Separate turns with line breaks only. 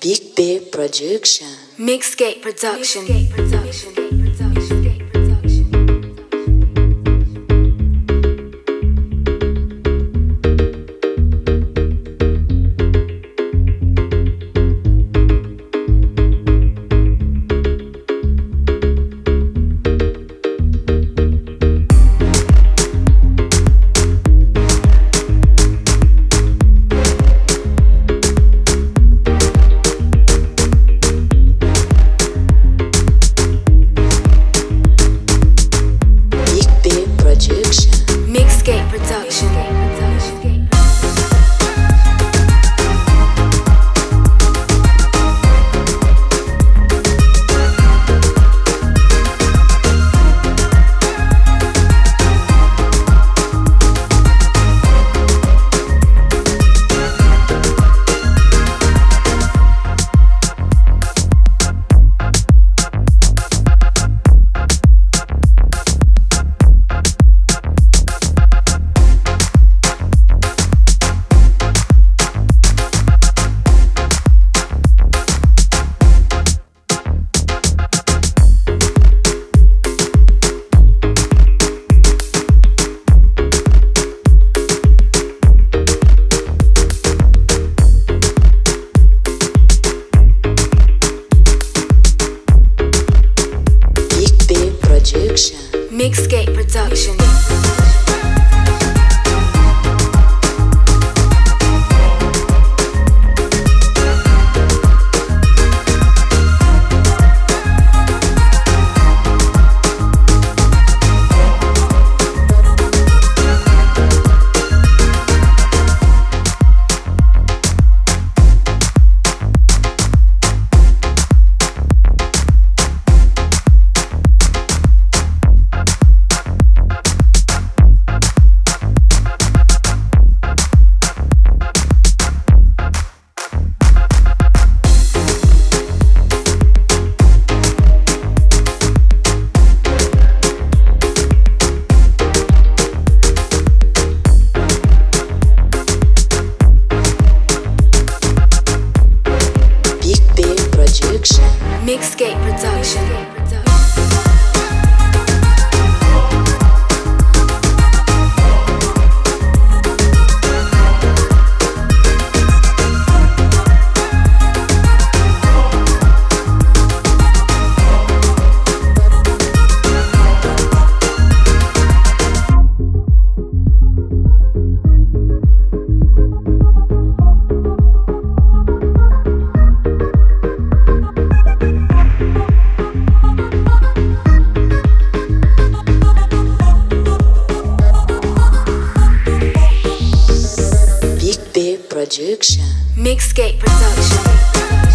Big Bay Production.
Mixgate Production.
Big
Mixgate Production. Mixgate Production.
Production.
Mixgate Production.